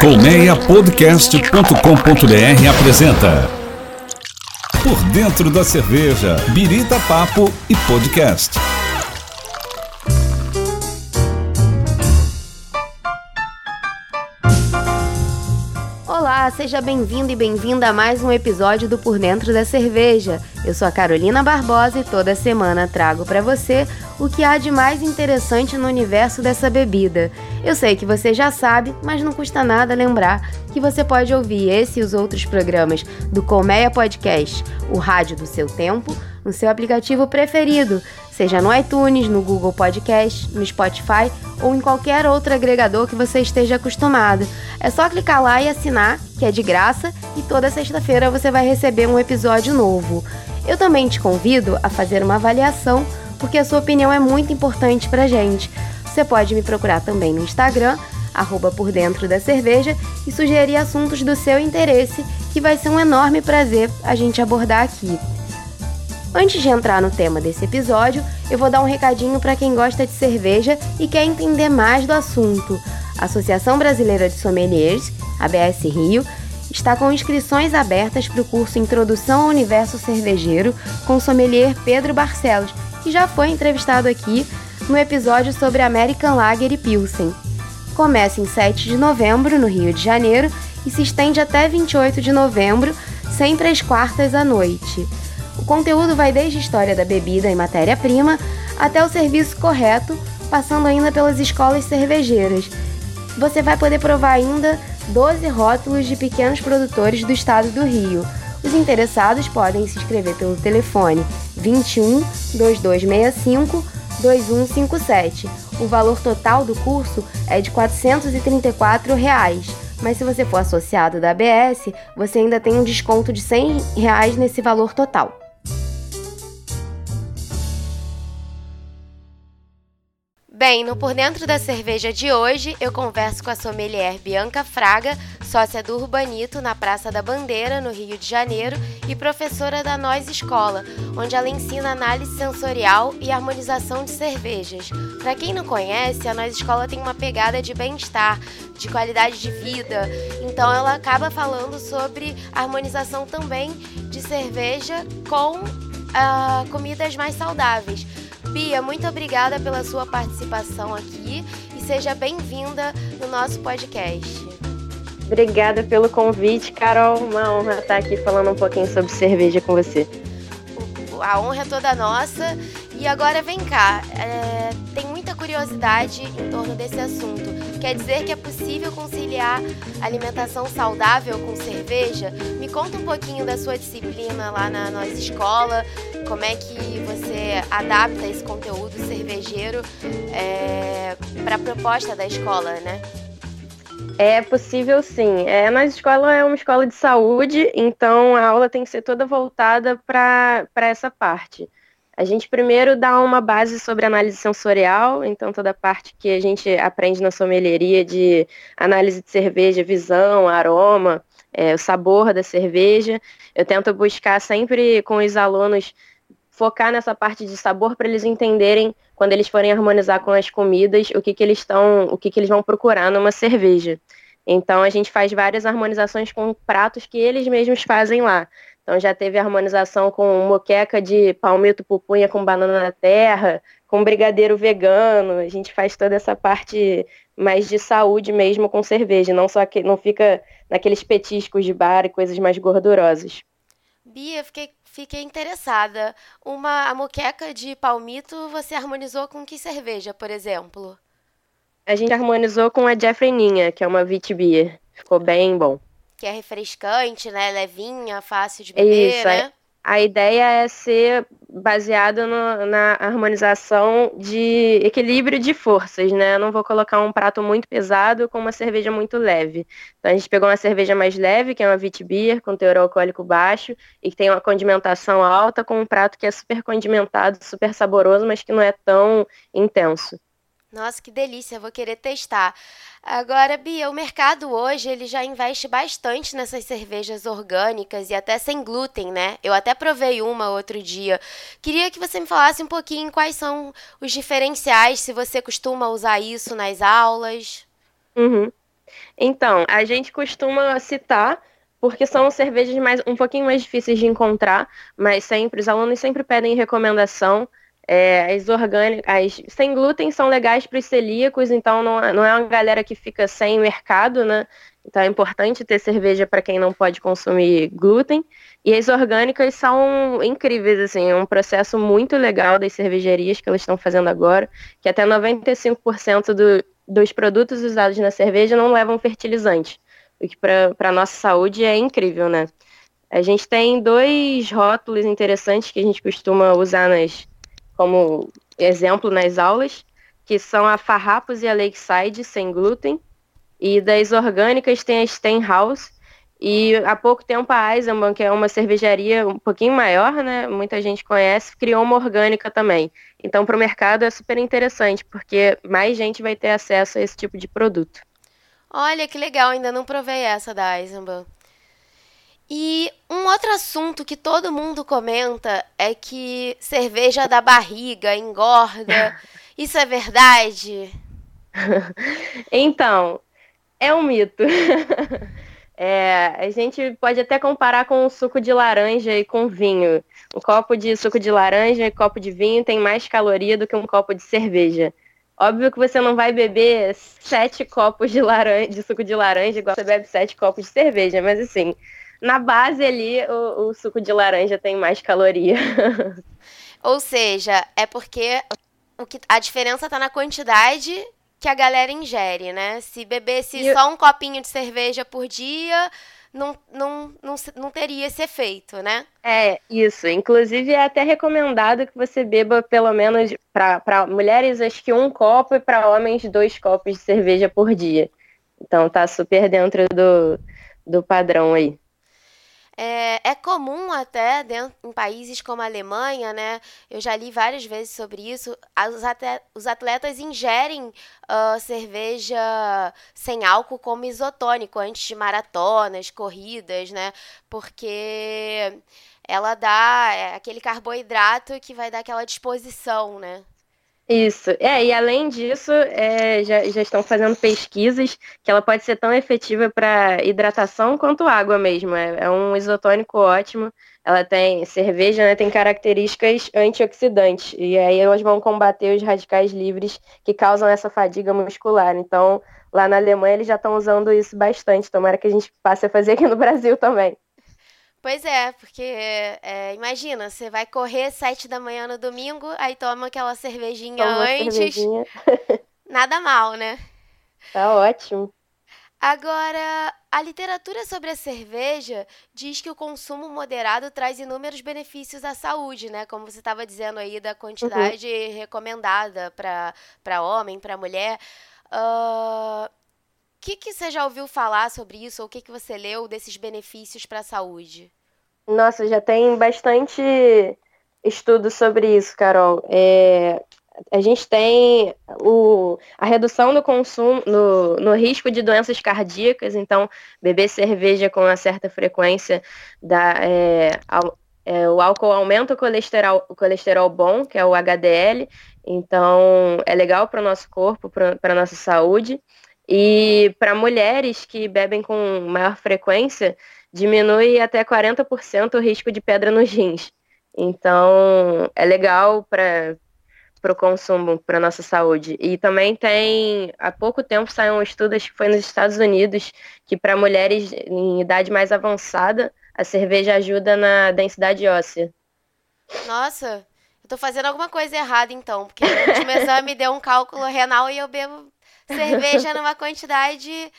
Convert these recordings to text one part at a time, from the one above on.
Colmeiapodcast.com.br apresenta Por Dentro da Cerveja, Birita Papo e Podcast. Seja bem-vindo e bem-vinda a mais um episódio do Por Dentro da Cerveja. Eu sou a Carolina Barbosa e toda semana trago para você o que há de mais interessante no universo dessa bebida. Eu sei que você já sabe, mas não custa nada lembrar que você pode ouvir esse e os outros programas do Colmeia Podcast, o rádio do seu tempo, no seu aplicativo preferido, seja no iTunes, no Google Podcast, no Spotify ou em qualquer outro agregador que você esteja acostumado. É só clicar lá e assinar, que é de graça, e toda sexta-feira você vai receber um episódio novo. Eu também te convido a fazer uma avaliação, porque a sua opinião é muito importante pra gente. Você pode me procurar também no Instagram, arroba por dentro da cerveja, e sugerir assuntos do seu interesse, que vai ser um enorme prazer a gente abordar aqui. Antes de entrar no tema desse episódio, eu vou dar um recadinho para quem gosta de cerveja e quer entender mais do assunto. A Associação Brasileira de Sommeliers, ABS Rio, está com inscrições abertas para o curso Introdução ao Universo Cervejeiro com o sommelier Pedro Barcelos, que já foi entrevistado aqui no episódio sobre American Lager e Pilsen. Começa em 7 de novembro, no Rio de Janeiro, e se estende até 28 de novembro, sempre às quartas à noite. Conteúdo vai desde história da bebida e matéria-prima até o serviço correto, passando ainda pelas escolas cervejeiras. Você vai poder provar ainda 12 rótulos de pequenos produtores do estado do Rio. Os interessados podem se inscrever pelo telefone 21 2265 2157. O valor total do curso é de 434 reais. Mas se você for associado da ABS, você ainda tem um desconto de 100 reais nesse valor total. Bem, no Por Dentro da Cerveja de hoje, eu converso com a sommelier Bianca Fraga, sócia do Urbanito na Praça da Bandeira, no Rio de Janeiro, e professora da Nós Escola, onde ela ensina análise sensorial e harmonização de cervejas. Para quem não conhece, a Nós Escola tem uma pegada de bem-estar, de qualidade de vida, então ela acaba falando sobre harmonização também de cerveja com uh, comidas mais saudáveis. Bia, muito obrigada pela sua participação aqui e seja bem-vinda no nosso podcast. Obrigada pelo convite, Carol. Uma honra estar aqui falando um pouquinho sobre cerveja com você. A honra é toda nossa. E agora vem cá, é, tem muita curiosidade em torno desse assunto. Quer dizer que é possível conciliar alimentação saudável com cerveja? Me conta um pouquinho da sua disciplina lá na nossa escola, como é que você adapta esse conteúdo cervejeiro é, para a proposta da escola, né? É possível sim. É, nossa escola é uma escola de saúde, então a aula tem que ser toda voltada para essa parte. A gente primeiro dá uma base sobre análise sensorial, então toda a parte que a gente aprende na sommelieria de análise de cerveja, visão, aroma, é, o sabor da cerveja. Eu tento buscar sempre com os alunos focar nessa parte de sabor para eles entenderem quando eles forem harmonizar com as comidas o que, que eles estão, o que, que eles vão procurar numa cerveja. Então a gente faz várias harmonizações com pratos que eles mesmos fazem lá. Então já teve harmonização com moqueca de palmito pupunha com banana na terra, com brigadeiro vegano. A gente faz toda essa parte mais de saúde mesmo com cerveja, não só que não fica naqueles petiscos de bar e coisas mais gordurosas. Bia, fiquei, fiquei interessada. Uma a moqueca de palmito você harmonizou com que cerveja, por exemplo? A gente harmonizou com a Jeffrey Ninha, que é uma Wheat Beer. Ficou bem bom que é refrescante, né? Levinha, fácil de beber, Isso, né? A ideia é ser baseada na harmonização de equilíbrio de forças, né? Eu não vou colocar um prato muito pesado com uma cerveja muito leve. Então a gente pegou uma cerveja mais leve, que é uma Witbier, com teor alcoólico baixo, e que tem uma condimentação alta, com um prato que é super condimentado, super saboroso, mas que não é tão intenso. Nossa, que delícia, vou querer testar. Agora, Bia, o mercado hoje ele já investe bastante nessas cervejas orgânicas e até sem glúten, né? Eu até provei uma outro dia. Queria que você me falasse um pouquinho quais são os diferenciais, se você costuma usar isso nas aulas. Uhum. Então, a gente costuma citar porque são cervejas mais, um pouquinho mais difíceis de encontrar, mas sempre os alunos sempre pedem recomendação. É, as orgânicas, as sem glúten são legais para os celíacos, então não, é, não é uma galera que fica sem mercado, né? Então é importante ter cerveja para quem não pode consumir glúten. E as orgânicas são incríveis, assim, é um processo muito legal das cervejarias que elas estão fazendo agora, que até 95% do, dos produtos usados na cerveja não levam fertilizante o que para a nossa saúde é incrível, né? A gente tem dois rótulos interessantes que a gente costuma usar nas, como exemplo nas aulas, que são a Farrapos e a Lakeside, sem glúten. E das orgânicas tem a Stenhouse. E há pouco tempo a Eisenbahn, que é uma cervejaria um pouquinho maior, né? Muita gente conhece, criou uma orgânica também. Então, para o mercado é super interessante, porque mais gente vai ter acesso a esse tipo de produto. Olha que legal, ainda não provei essa da Eisenbahn. E um outro assunto que todo mundo comenta é que cerveja dá barriga, engorda. Isso é verdade? então, é um mito. É, a gente pode até comparar com o suco de laranja e com vinho. Um copo de suco de laranja e copo de vinho tem mais caloria do que um copo de cerveja. Óbvio que você não vai beber sete copos de, laranja, de suco de laranja igual você bebe sete copos de cerveja, mas assim, na base ali o, o suco de laranja tem mais caloria. Ou seja, é porque o que, a diferença está na quantidade que a galera ingere, né? Se bebesse e só um copinho de cerveja por dia, não, não, não, não teria esse efeito, né? É, isso. Inclusive, é até recomendado que você beba pelo menos para mulheres, acho que um copo e para homens, dois copos de cerveja por dia. Então, tá super dentro do, do padrão aí. É, é comum até dentro, em países como a Alemanha, né? Eu já li várias vezes sobre isso. Os atletas ingerem uh, cerveja sem álcool como isotônico antes de maratonas, corridas, né? Porque ela dá é, aquele carboidrato que vai dar aquela disposição, né? Isso. É, e além disso, é, já, já estão fazendo pesquisas que ela pode ser tão efetiva para hidratação quanto água mesmo. É, é, um isotônico ótimo. Ela tem cerveja, né, tem características antioxidantes. E aí elas vão combater os radicais livres que causam essa fadiga muscular. Então, lá na Alemanha eles já estão usando isso bastante. Tomara que a gente passe a fazer aqui no Brasil também. Pois é, porque é, imagina, você vai correr sete da manhã no domingo, aí toma aquela cervejinha toma antes. Cervejinha. Nada mal, né? Tá ótimo. Agora, a literatura sobre a cerveja diz que o consumo moderado traz inúmeros benefícios à saúde, né? Como você estava dizendo aí da quantidade uhum. recomendada para homem, para mulher. Uh, que, que você já ouviu falar sobre isso? Ou o que, que você leu desses benefícios para a saúde? Nossa, já tem bastante estudo sobre isso, Carol. É, a gente tem o, a redução do consumo, no, no, risco de doenças cardíacas, então beber cerveja com uma certa frequência é, ao, é, o álcool aumenta o colesterol, o colesterol bom, que é o HDL, então é legal para o nosso corpo, para a nossa saúde. E para mulheres que bebem com maior frequência, diminui até 40% o risco de pedra nos rins. Então, é legal para o consumo, para nossa saúde. E também tem, há pouco tempo saiu um estudo, acho que foi nos Estados Unidos, que para mulheres em idade mais avançada, a cerveja ajuda na densidade óssea. Nossa, eu tô fazendo alguma coisa errada então, porque o último exame deu um cálculo renal e eu bebo cerveja numa quantidade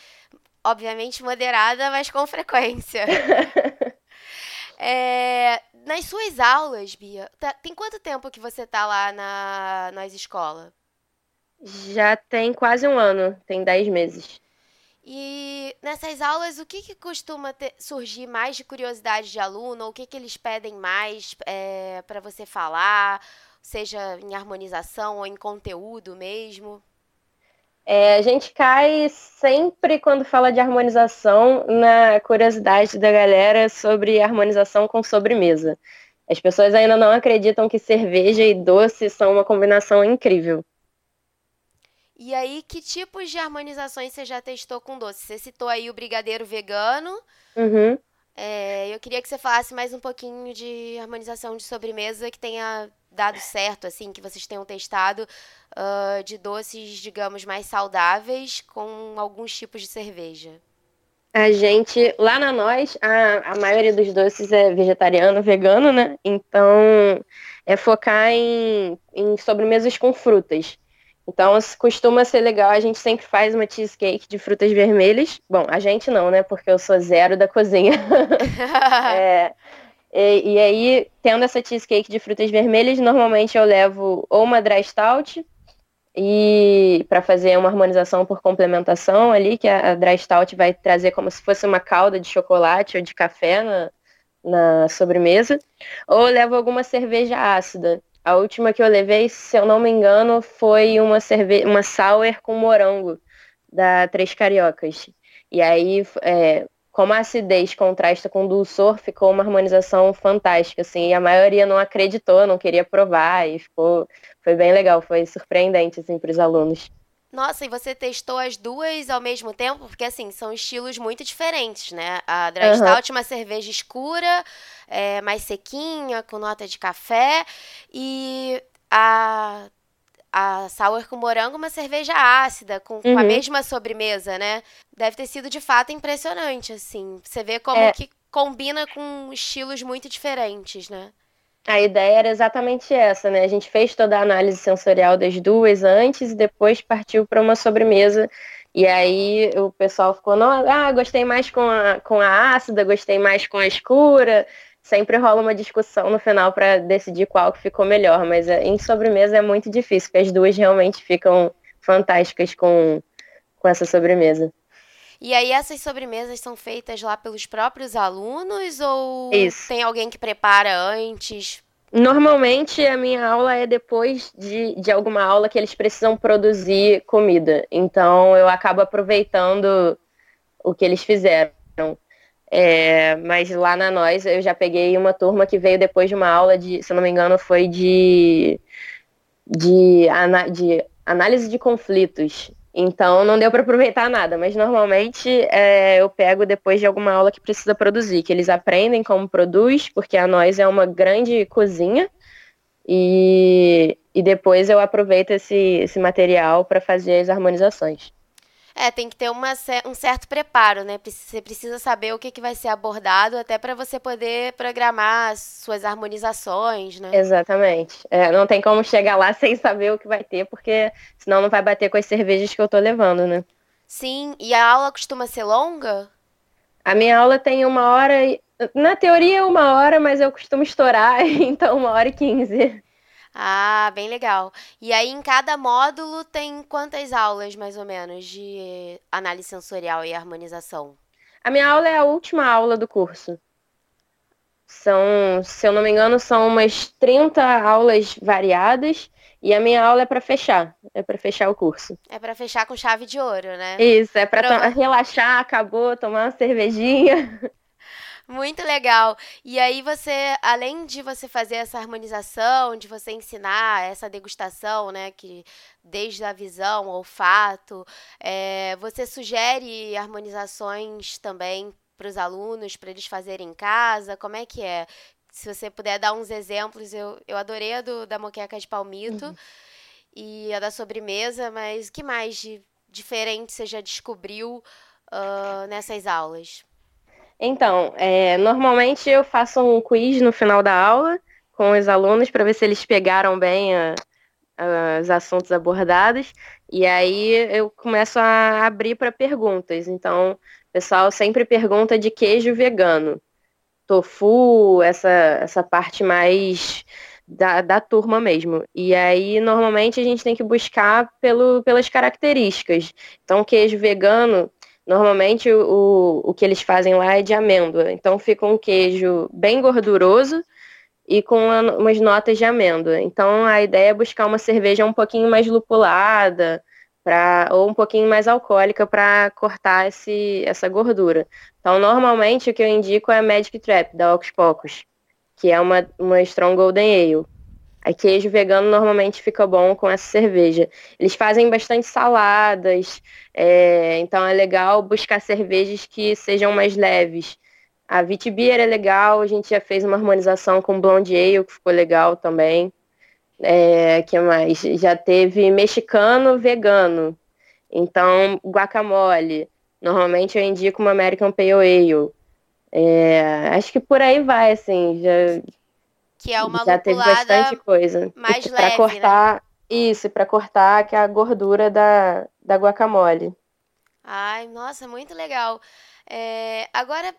obviamente moderada, mas com frequência. é, nas suas aulas, Bia, tá, tem quanto tempo que você tá lá na nas escola? Já tem quase um ano, tem dez meses. E nessas aulas, o que, que costuma ter, surgir mais de curiosidade de aluno? Ou o que, que eles pedem mais é, para você falar? Seja em harmonização ou em conteúdo mesmo? É, a gente cai sempre quando fala de harmonização na curiosidade da galera sobre harmonização com sobremesa. As pessoas ainda não acreditam que cerveja e doce são uma combinação incrível. E aí, que tipos de harmonizações você já testou com doce? Você citou aí o brigadeiro vegano. Uhum. É, eu queria que você falasse mais um pouquinho de harmonização de sobremesa que tenha dado certo, assim, que vocês tenham testado uh, de doces, digamos, mais saudáveis com alguns tipos de cerveja. A gente, lá na Nós, a, a maioria dos doces é vegetariano, vegano, né? Então, é focar em, em sobremesas com frutas. Então, costuma ser legal, a gente sempre faz uma cheesecake de frutas vermelhas. Bom, a gente não, né? Porque eu sou zero da cozinha. é, e, e, aí, tendo essa cheesecake de frutas vermelhas, normalmente eu levo ou uma dry stout e para fazer uma harmonização por complementação ali, que a, a dry stout vai trazer como se fosse uma calda de chocolate ou de café na, na sobremesa, ou levo alguma cerveja ácida. A última que eu levei, se eu não me engano, foi uma cerveja, uma sour com morango da Três Cariocas. E aí, é, como a acidez contrasta com o dulçor, ficou uma harmonização fantástica, assim, e a maioria não acreditou, não queria provar, e ficou, foi bem legal, foi surpreendente, assim, para os alunos. Nossa, e você testou as duas ao mesmo tempo? Porque, assim, são estilos muito diferentes, né? A Dry Stout, uhum. uma cerveja escura, é, mais sequinha, com nota de café. E a, a Sour com morango, uma cerveja ácida, com, uhum. com, a uhum. mesma sobremesa, né? Deve ter sido, de fato, impressionante, assim. Você vê como é. que combina com estilos muito diferentes, né? A ideia era exatamente essa, né? A gente fez toda a análise sensorial das duas antes e depois partiu para uma sobremesa. E aí o pessoal ficou, não, ah, gostei mais com a, com a ácida, gostei mais com a escura. Sempre rola uma discussão no final para decidir qual que ficou melhor, mas é, em sobremesa é muito difícil, porque as duas realmente ficam fantásticas com, com essa sobremesa. E aí essas sobremesas são feitas lá pelos próprios alunos ou Isso. tem alguém que prepara antes? Normalmente a minha aula é depois de, de alguma aula que eles precisam produzir comida. Então eu acabo aproveitando o que eles fizeram. É, mas lá na Nós eu já peguei uma turma que veio depois de uma aula de, se não me engano, foi de, de, de análise de conflitos. Então não deu para aproveitar nada, mas normalmente é, eu pego depois de alguma aula que precisa produzir, que eles aprendem como produz, porque a nós é uma grande cozinha, e, e depois eu aproveito esse, esse material para fazer as harmonizações. É, tem que ter uma, um certo preparo, né? Você precisa saber o que, que vai ser abordado até para você poder programar suas harmonizações, né? Exatamente. É, não tem como chegar lá sem saber o que vai ter, porque senão não vai bater com as cervejas que eu tô levando, né? Sim, e a aula costuma ser longa? A minha aula tem uma hora. Na teoria, uma hora, mas eu costumo estourar, então uma hora e quinze. Ah, bem legal. E aí, em cada módulo, tem quantas aulas, mais ou menos, de análise sensorial e harmonização? A minha aula é a última aula do curso. São, se eu não me engano, são umas 30 aulas variadas e a minha aula é para fechar, é para fechar o curso. É para fechar com chave de ouro, né? Isso, é para relaxar, acabou, tomar uma cervejinha. Muito legal. E aí você, além de você fazer essa harmonização, de você ensinar essa degustação, né, que desde a visão, olfato, é, você sugere harmonizações também para os alunos, para eles fazerem em casa? Como é que é? Se você puder dar uns exemplos, eu, eu adorei a do, da moqueca de palmito uhum. e a da sobremesa, mas o que mais de diferente você já descobriu uh, nessas aulas? Então, é, normalmente eu faço um quiz no final da aula com os alunos para ver se eles pegaram bem a, a, os assuntos abordados. E aí eu começo a abrir para perguntas. Então, o pessoal sempre pergunta de queijo vegano, tofu, essa, essa parte mais da, da turma mesmo. E aí, normalmente, a gente tem que buscar pelo, pelas características. Então, queijo vegano Normalmente o, o que eles fazem lá é de amêndoa. Então fica um queijo bem gorduroso e com uma, umas notas de amêndoa. Então a ideia é buscar uma cerveja um pouquinho mais lupulada, pra, ou um pouquinho mais alcoólica para cortar esse, essa gordura. Então normalmente o que eu indico é a Magic Trap, da Ocus Pocos, que é uma, uma Strong Golden Ale. A queijo vegano normalmente fica bom com essa cerveja. Eles fazem bastante saladas, é, então é legal buscar cervejas que sejam mais leves. A Vitibir é legal, a gente já fez uma harmonização com Blonde Ale, que ficou legal também. É, que mais? Já teve mexicano vegano. Então, guacamole. Normalmente eu indico uma American Pale Ale. É, acho que por aí vai, assim. Já, que é uma já teve bastante coisa. Mais leve, cortar né? isso, para cortar que é a gordura da, da guacamole. Ai, nossa, muito legal. É, agora,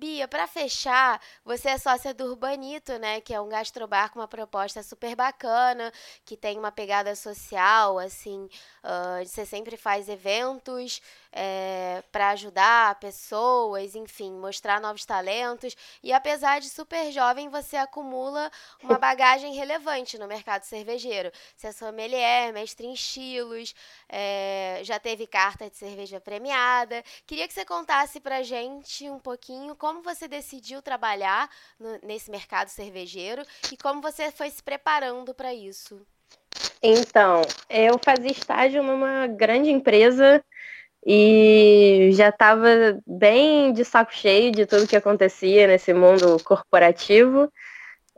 Bia, para fechar, você é sócia do Urbanito, né? Que é um gastrobar com uma proposta super bacana, que tem uma pegada social, assim. Uh, você sempre faz eventos é, para ajudar pessoas, enfim, mostrar novos talentos. E apesar de super jovem, você acumula uma bagagem relevante no mercado cervejeiro. Você é sommelier, mestre em estilos, é, já teve carta de cerveja premiada. Queria que você contasse pra gente um pouquinho como você decidiu trabalhar no, nesse mercado cervejeiro e como você foi se preparando para isso. Então, eu fazia estágio numa grande empresa e já estava bem de saco cheio de tudo que acontecia nesse mundo corporativo.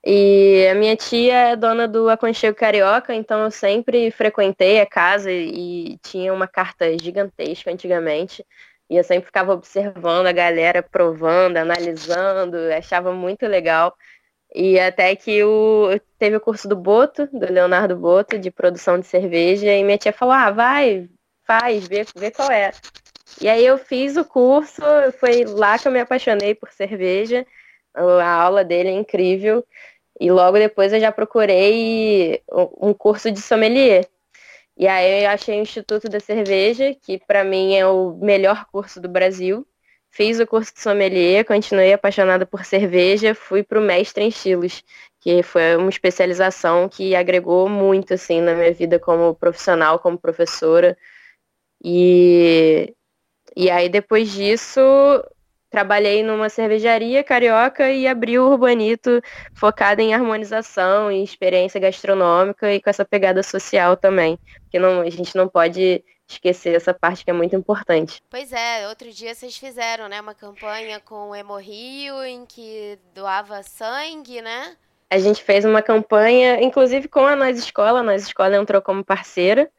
E a minha tia é dona do Aconchego Carioca, então eu sempre frequentei a casa e tinha uma carta gigantesca antigamente. E eu sempre ficava observando a galera provando, analisando, achava muito legal. E até que o, teve o curso do Boto, do Leonardo Boto, de produção de cerveja, e minha tia falou, ah, vai, faz, vê, vê qual é. E aí eu fiz o curso, foi lá que eu me apaixonei por cerveja, a aula dele é incrível, e logo depois eu já procurei um curso de sommelier. E aí eu achei o Instituto da Cerveja, que para mim é o melhor curso do Brasil, Fiz o curso de sommelier, continuei apaixonada por cerveja, fui para o mestre em estilos, que foi uma especialização que agregou muito assim na minha vida como profissional, como professora. E, e aí depois disso trabalhei numa cervejaria carioca e abri o Urbanito focado em harmonização e experiência gastronômica e com essa pegada social também. Porque não, a gente não pode esquecer essa parte que é muito importante. Pois é, outro dia vocês fizeram, né, uma campanha com o Hemorrio em que doava sangue, né? A gente fez uma campanha, inclusive com a Nós Escola, a Nós Escola entrou como parceira.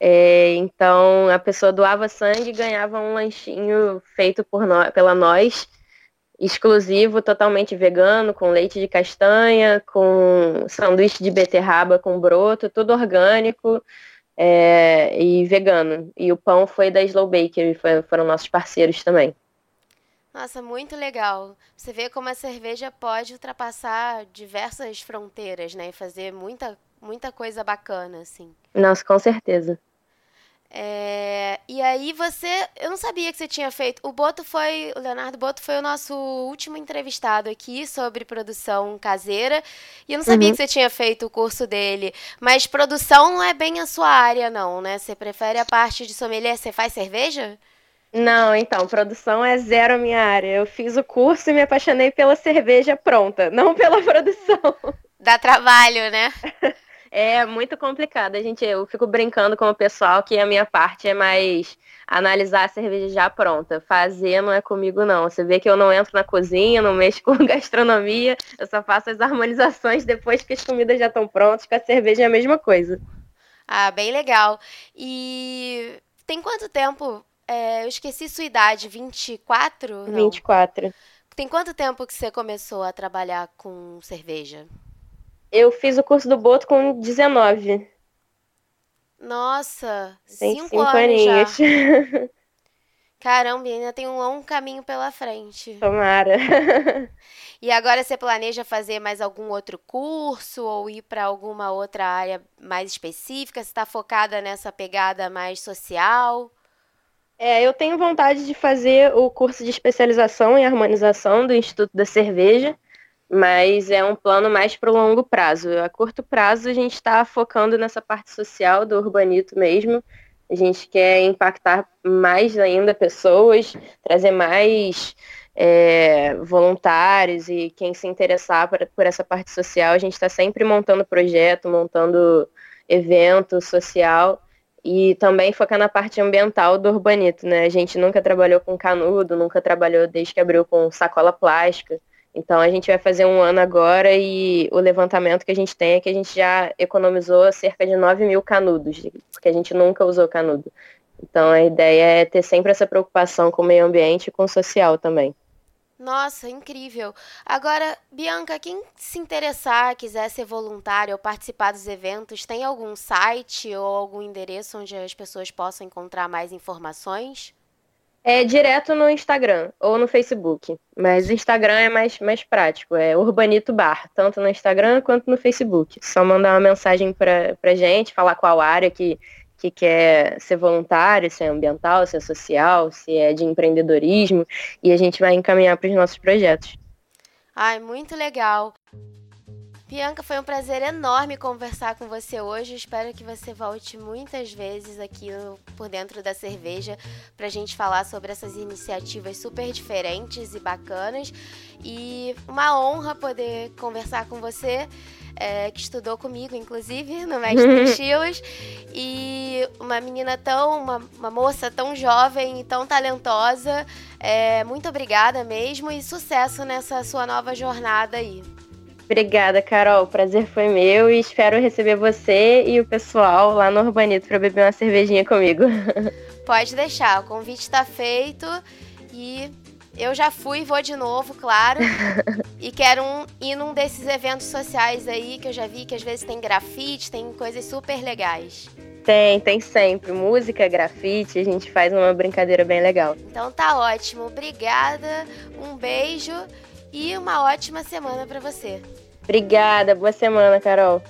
É, então a pessoa doava sangue e ganhava um lanchinho feito por nós, pela nós, exclusivo, totalmente vegano, com leite de castanha, com sanduíche de beterraba com broto, tudo orgânico é, e vegano. E o pão foi da Slow Bakery, foi, foram nossos parceiros também. Nossa, muito legal. Você vê como a cerveja pode ultrapassar diversas fronteiras, né? E fazer muita, muita coisa bacana, assim. Nossa, com certeza. É, e aí você, eu não sabia que você tinha feito. O Boto foi, o Leonardo Boto foi o nosso último entrevistado aqui sobre produção caseira. E eu não sabia uhum. que você tinha feito o curso dele. Mas produção não é bem a sua área, não, né? Você prefere a parte de sommelier? Você faz cerveja? Não, então, produção é zero a minha área. Eu fiz o curso e me apaixonei pela cerveja pronta, não pela produção. Dá trabalho, né? É muito complicado. A gente, eu fico brincando com o pessoal que a minha parte é mais analisar a cerveja já pronta. Fazer não é comigo, não. Você vê que eu não entro na cozinha, não mexo com gastronomia, eu só faço as harmonizações depois que as comidas já estão prontas, com a cerveja é a mesma coisa. Ah, bem legal. E tem quanto tempo? É, eu esqueci sua idade, 24? Não. 24. Tem quanto tempo que você começou a trabalhar com cerveja? Eu fiz o curso do Boto com 19. Nossa, tem cinco, cinco anos aninhos. já. Caramba, ainda tem um longo caminho pela frente. Tomara. e agora você planeja fazer mais algum outro curso ou ir para alguma outra área mais específica? Você está focada nessa pegada mais social? É, eu tenho vontade de fazer o curso de especialização em harmonização do Instituto da Cerveja mas é um plano mais para o longo prazo. A curto prazo, a gente está focando nessa parte social do urbanito mesmo. A gente quer impactar mais ainda pessoas, trazer mais é, voluntários e quem se interessar por, por essa parte social, a gente está sempre montando projeto, montando evento social e também focar na parte ambiental do Urbanito, né? A gente nunca trabalhou com canudo, nunca trabalhou desde que abriu com sacola plástica. Então a gente vai fazer um ano agora e o levantamento que a gente tem é que a gente já economizou cerca de 9 mil canudos, porque a gente nunca usou canudo. Então a ideia é ter sempre essa preocupação com o meio ambiente e com o social também. Nossa, incrível. Agora, Bianca, quem se interessar, quiser ser voluntário ou participar dos eventos, tem algum site ou algum endereço onde as pessoas possam encontrar mais informações? É direto no Instagram ou no Facebook. Mas o Instagram é mais, mais prático, é Urbanito Bar, tanto no Instagram quanto no Facebook. Só mandar uma mensagem pra, pra gente, falar qual área que, que quer ser voluntário, se é ambiental, se é social, se é de empreendedorismo, e a gente vai encaminhar para os nossos projetos. Ai, muito legal. Bianca, foi um prazer enorme conversar com você hoje. Espero que você volte muitas vezes aqui por dentro da cerveja para a gente falar sobre essas iniciativas super diferentes e bacanas. E uma honra poder conversar com você. É, que estudou comigo, inclusive, no Mestre Estilos. E uma menina tão, uma, uma, moça tão jovem e tão talentosa. É, muito obrigada mesmo e sucesso nessa sua nova jornada aí. Obrigada, Carol. O prazer foi meu e espero receber você e o pessoal lá no Urbanito para beber uma cervejinha comigo. Pode deixar, o convite está feito e eu já fui, vou de novo, claro. e quero um, ir num desses eventos sociais aí que eu já vi que às vezes tem grafite, tem coisas super legais. Tem, tem sempre. Música, grafite, a gente faz uma brincadeira bem legal. Então tá ótimo. Obrigada, um beijo e uma ótima semana para você. Obrigada, boa semana, Carol.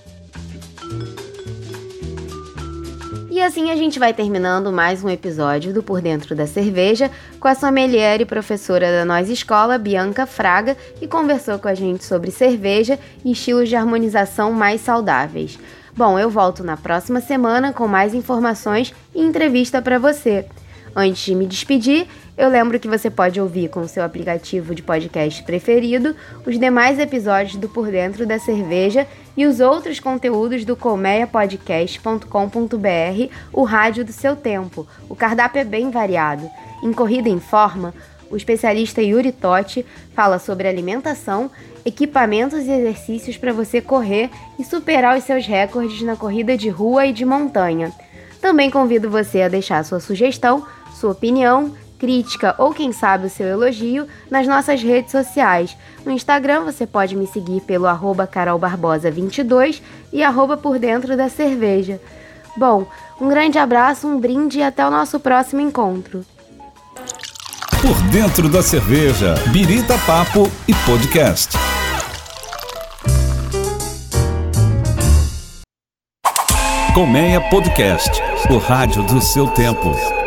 E assim a gente vai terminando mais um episódio do Por Dentro da Cerveja com a sommelier e professora da Nós Escola, Bianca Fraga, que conversou com a gente sobre cerveja e estilos de harmonização mais saudáveis. Bom, eu volto na próxima semana com mais informações e entrevista para você. Antes de me despedir, eu lembro que você pode ouvir com o seu aplicativo de podcast preferido os demais episódios do Por Dentro da Cerveja e os outros conteúdos do colmeiapodcast.com.br, o rádio do seu tempo. O cardápio é bem variado. Em Corrida em Forma, o especialista Yuri Totti fala sobre alimentação, equipamentos e exercícios para você correr e superar os seus recordes na corrida de rua e de montanha. Também convido você a deixar sua sugestão, sua opinião crítica ou quem sabe o seu elogio nas nossas redes sociais. No Instagram você pode me seguir pelo arroba carolbarbosa22 e arroba por dentro da cerveja. Bom, um grande abraço, um brinde e até o nosso próximo encontro. Por dentro da cerveja, Birita Papo e Podcast. Colmeia Podcast, o rádio do seu tempo.